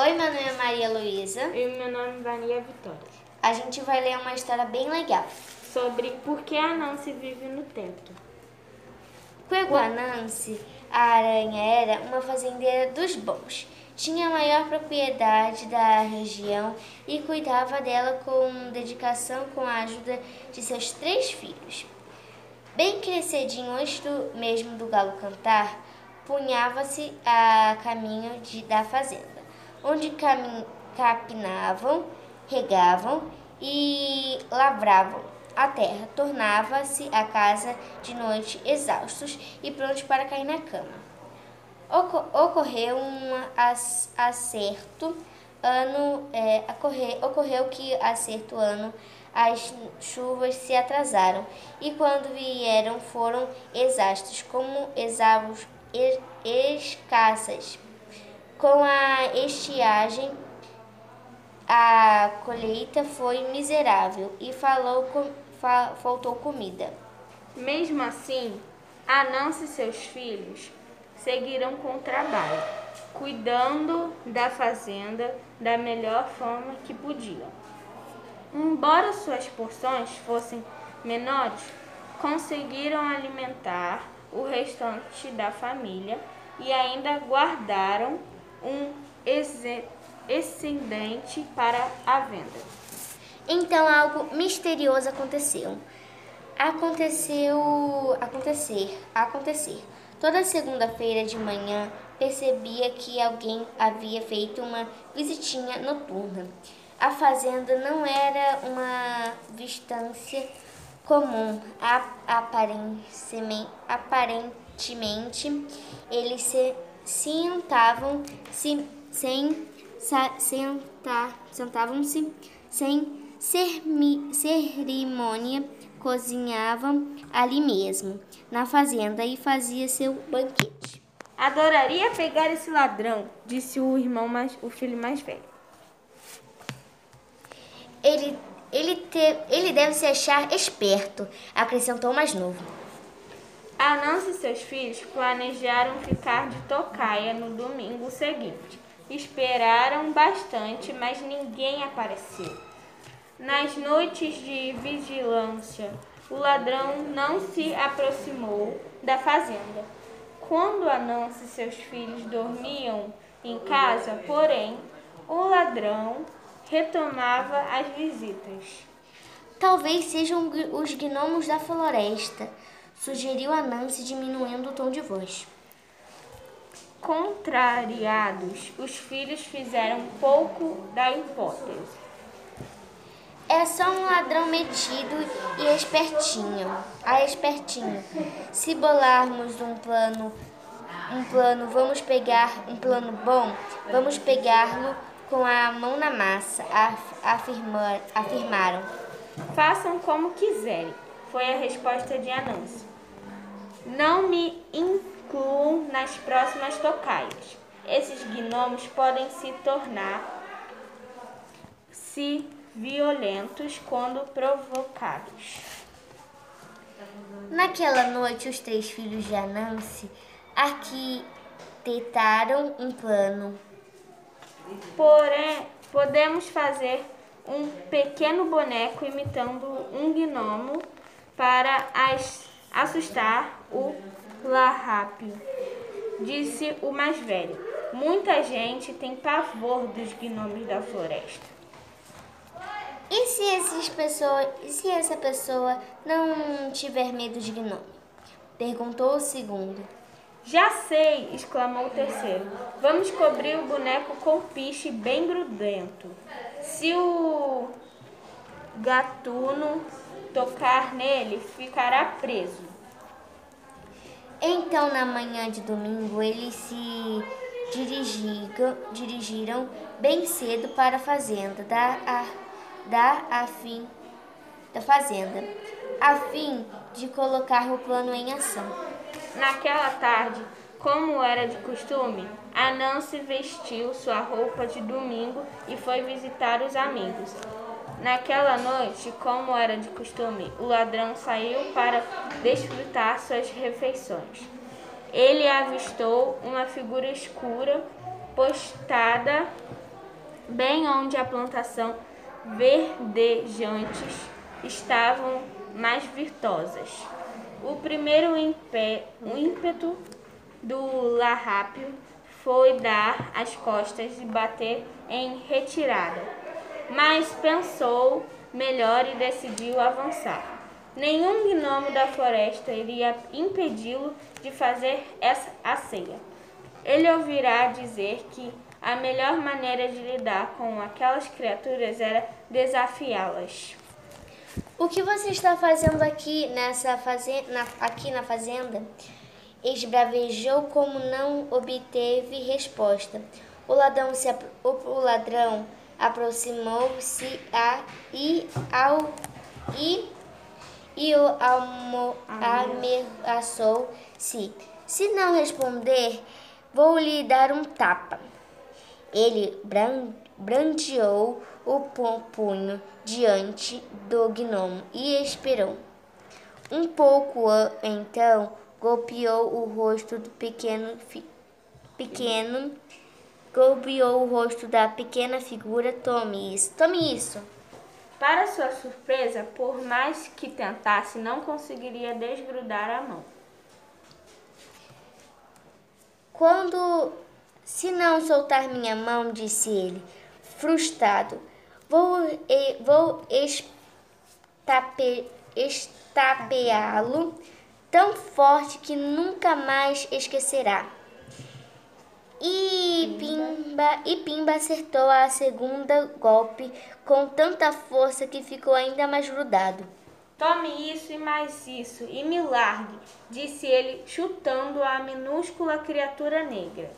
Oi, meu nome é Maria Luísa. E meu nome é Maria Vitória. A gente vai ler uma história bem legal. Sobre por que a Nancy vive no teto. Quando a Nancy, a aranha era uma fazendeira dos bons. Tinha a maior propriedade da região e cuidava dela com dedicação com a ajuda de seus três filhos. Bem crescedinho antes do, mesmo do galo cantar, punhava-se a caminho de, da fazenda, onde capinavam, regavam e lavravam a terra. Tornava-se a casa de noite exaustos e prontos para cair na cama. Ocorreu um acerto ano, é, ocorreu, ocorreu que acerto ano as chuvas se atrasaram e quando vieram foram exaustos como exavos escassas. Com a estiagem, a colheita foi miserável e falou com, fa, faltou comida. Mesmo assim, Anansi e seus filhos seguiram com o trabalho, cuidando da fazenda da melhor forma que podiam. Embora suas porções fossem menores, conseguiram alimentar o restante da família e ainda guardaram um excedente para a venda. Então algo misterioso aconteceu. Aconteceu acontecer, acontecer. Toda segunda-feira de manhã percebia que alguém havia feito uma visitinha noturna. A fazenda não era uma distância comum. Aparentemente, eles se sentavam se sem sentar, sentavam-se sem cerimônia, cozinhavam ali mesmo, na fazenda, e fazia seu banquete. Adoraria pegar esse ladrão, disse o irmão mais, o filho mais velho. Ele, ele, te, ele deve se achar esperto, acrescentou o mais novo. Anansi e seus filhos planejaram ficar de tocaia no domingo seguinte. Esperaram bastante, mas ninguém apareceu. Nas noites de vigilância, o ladrão não se aproximou da fazenda. Quando Anansi e seus filhos dormiam em casa, porém, o ladrão retomava as visitas. Talvez sejam os gnomos da floresta, sugeriu a Nancy, diminuindo o tom de voz. Contrariados, os filhos fizeram pouco da hipótese. É só um ladrão metido e espertinho. Ah, espertinho. Se bolarmos um plano, um plano, vamos pegar um plano bom, vamos pegá-lo com a mão na massa, afirmar, afirmaram. Façam como quiserem, foi a resposta de Anúncio. Não me incluam nas próximas tocaias. Esses gnomos podem se tornar se violentos quando provocados. Naquela noite, os três filhos de Anansi arquitetaram um plano Porém, podemos fazer um pequeno boneco imitando um gnomo para assustar o Larrápio, disse o mais velho. Muita gente tem pavor dos gnomos da floresta. E se, essas pessoas, e se essa pessoa não tiver medo de gnomo? Perguntou o segundo. Já sei! exclamou o terceiro. Vamos cobrir o boneco com piche bem grudento. Se o gatuno tocar nele, ficará preso. Então, na manhã de domingo, eles se dirigiram, dirigiram bem cedo para a fazenda da, a, da, a fim, da fazenda, a fim de colocar o plano em ação. Naquela tarde, como era de costume, Anansi vestiu sua roupa de domingo e foi visitar os amigos. Naquela noite, como era de costume, o ladrão saiu para desfrutar suas refeições. Ele avistou uma figura escura postada bem onde a plantação verdejantes estavam mais virtuosas. O primeiro ímpeto do larrápio foi dar as costas e bater em retirada, mas pensou melhor e decidiu avançar. Nenhum gnomo da floresta iria impedi-lo de fazer essa a ceia. Ele ouvirá dizer que a melhor maneira de lidar com aquelas criaturas era desafiá-las. O que você está fazendo aqui nessa fazenda, aqui na fazenda? Esbravejou como não obteve resposta. O ladrão, se, o ladrão aproximou-se a e ao e e o ameaçou-se. Se não responder, vou lhe dar um tapa. Ele brandeou o punho diante do gnomo e esperou. Um pouco então golpeou o rosto do pequeno pequeno golpeou o rosto da pequena figura. Tome isso. Tome isso. Para sua surpresa, por mais que tentasse, não conseguiria desgrudar a mão. Quando se não soltar minha mão, disse ele, frustrado, vou, vou estape, estapeá-lo tão forte que nunca mais esquecerá. E Pimba, e Pimba acertou a segunda golpe com tanta força que ficou ainda mais grudado. Tome isso e mais isso, e me largue, disse ele, chutando a minúscula criatura negra.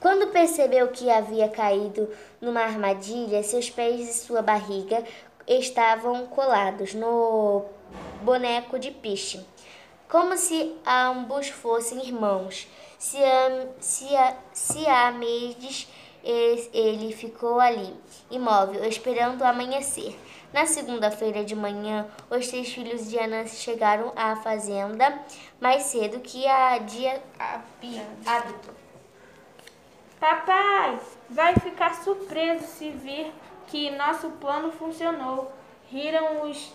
Quando percebeu que havia caído numa armadilha, seus pés e sua barriga estavam colados no boneco de piche, como se ambos fossem irmãos. Se, se, se há meses ele ficou ali, imóvel, esperando amanhecer. Na segunda-feira de manhã, os três filhos de Anansi chegaram à fazenda mais cedo que a dia hábito. Papai vai ficar surpreso se vir que nosso plano funcionou. Riram os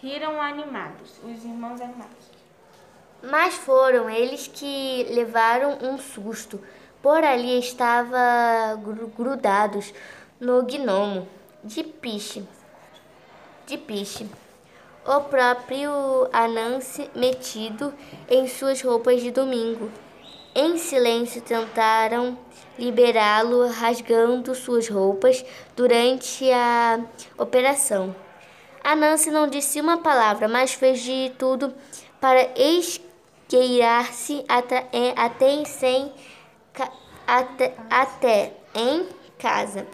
riram animados, os irmãos animados. Mas foram eles que levaram um susto. Por ali estava grudados no gnomo de piche. De piche. O próprio Anansi metido em suas roupas de domingo. Em silêncio tentaram liberá-lo, rasgando suas roupas durante a operação. A Nancy não disse uma palavra, mas fez de tudo para esqueirar-se até, até, sem, até, até em casa.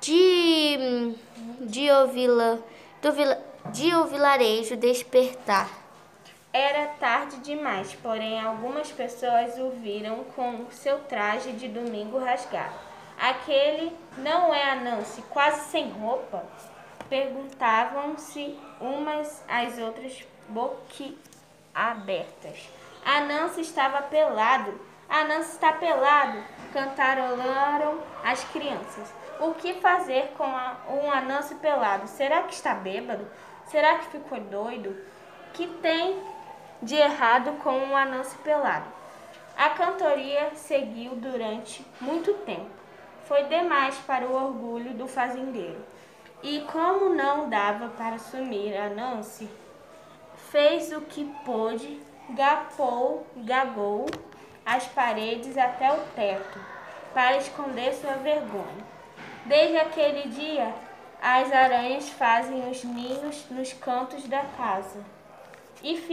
De, de, ovila, do, de o vilarejo despertar. Era tarde demais, porém algumas pessoas o viram com seu traje de domingo rasgado. Aquele não é a Nancy, quase sem roupa? Perguntavam-se umas às outras boquiabertas. A Nancy estava pelado. A Nancy está pelado, cantarolaram as crianças. O que fazer com a, um Anansi pelado? Será que está bêbado? Será que ficou doido? Que tem de errado com um anúncio pelado. A cantoria seguiu durante muito tempo. Foi demais para o orgulho do fazendeiro. E como não dava para sumir a Nancy, fez o que pôde, gapou, gagou as paredes até o teto, para esconder sua vergonha. Desde aquele dia, as aranhas fazem os ninhos nos cantos da casa. E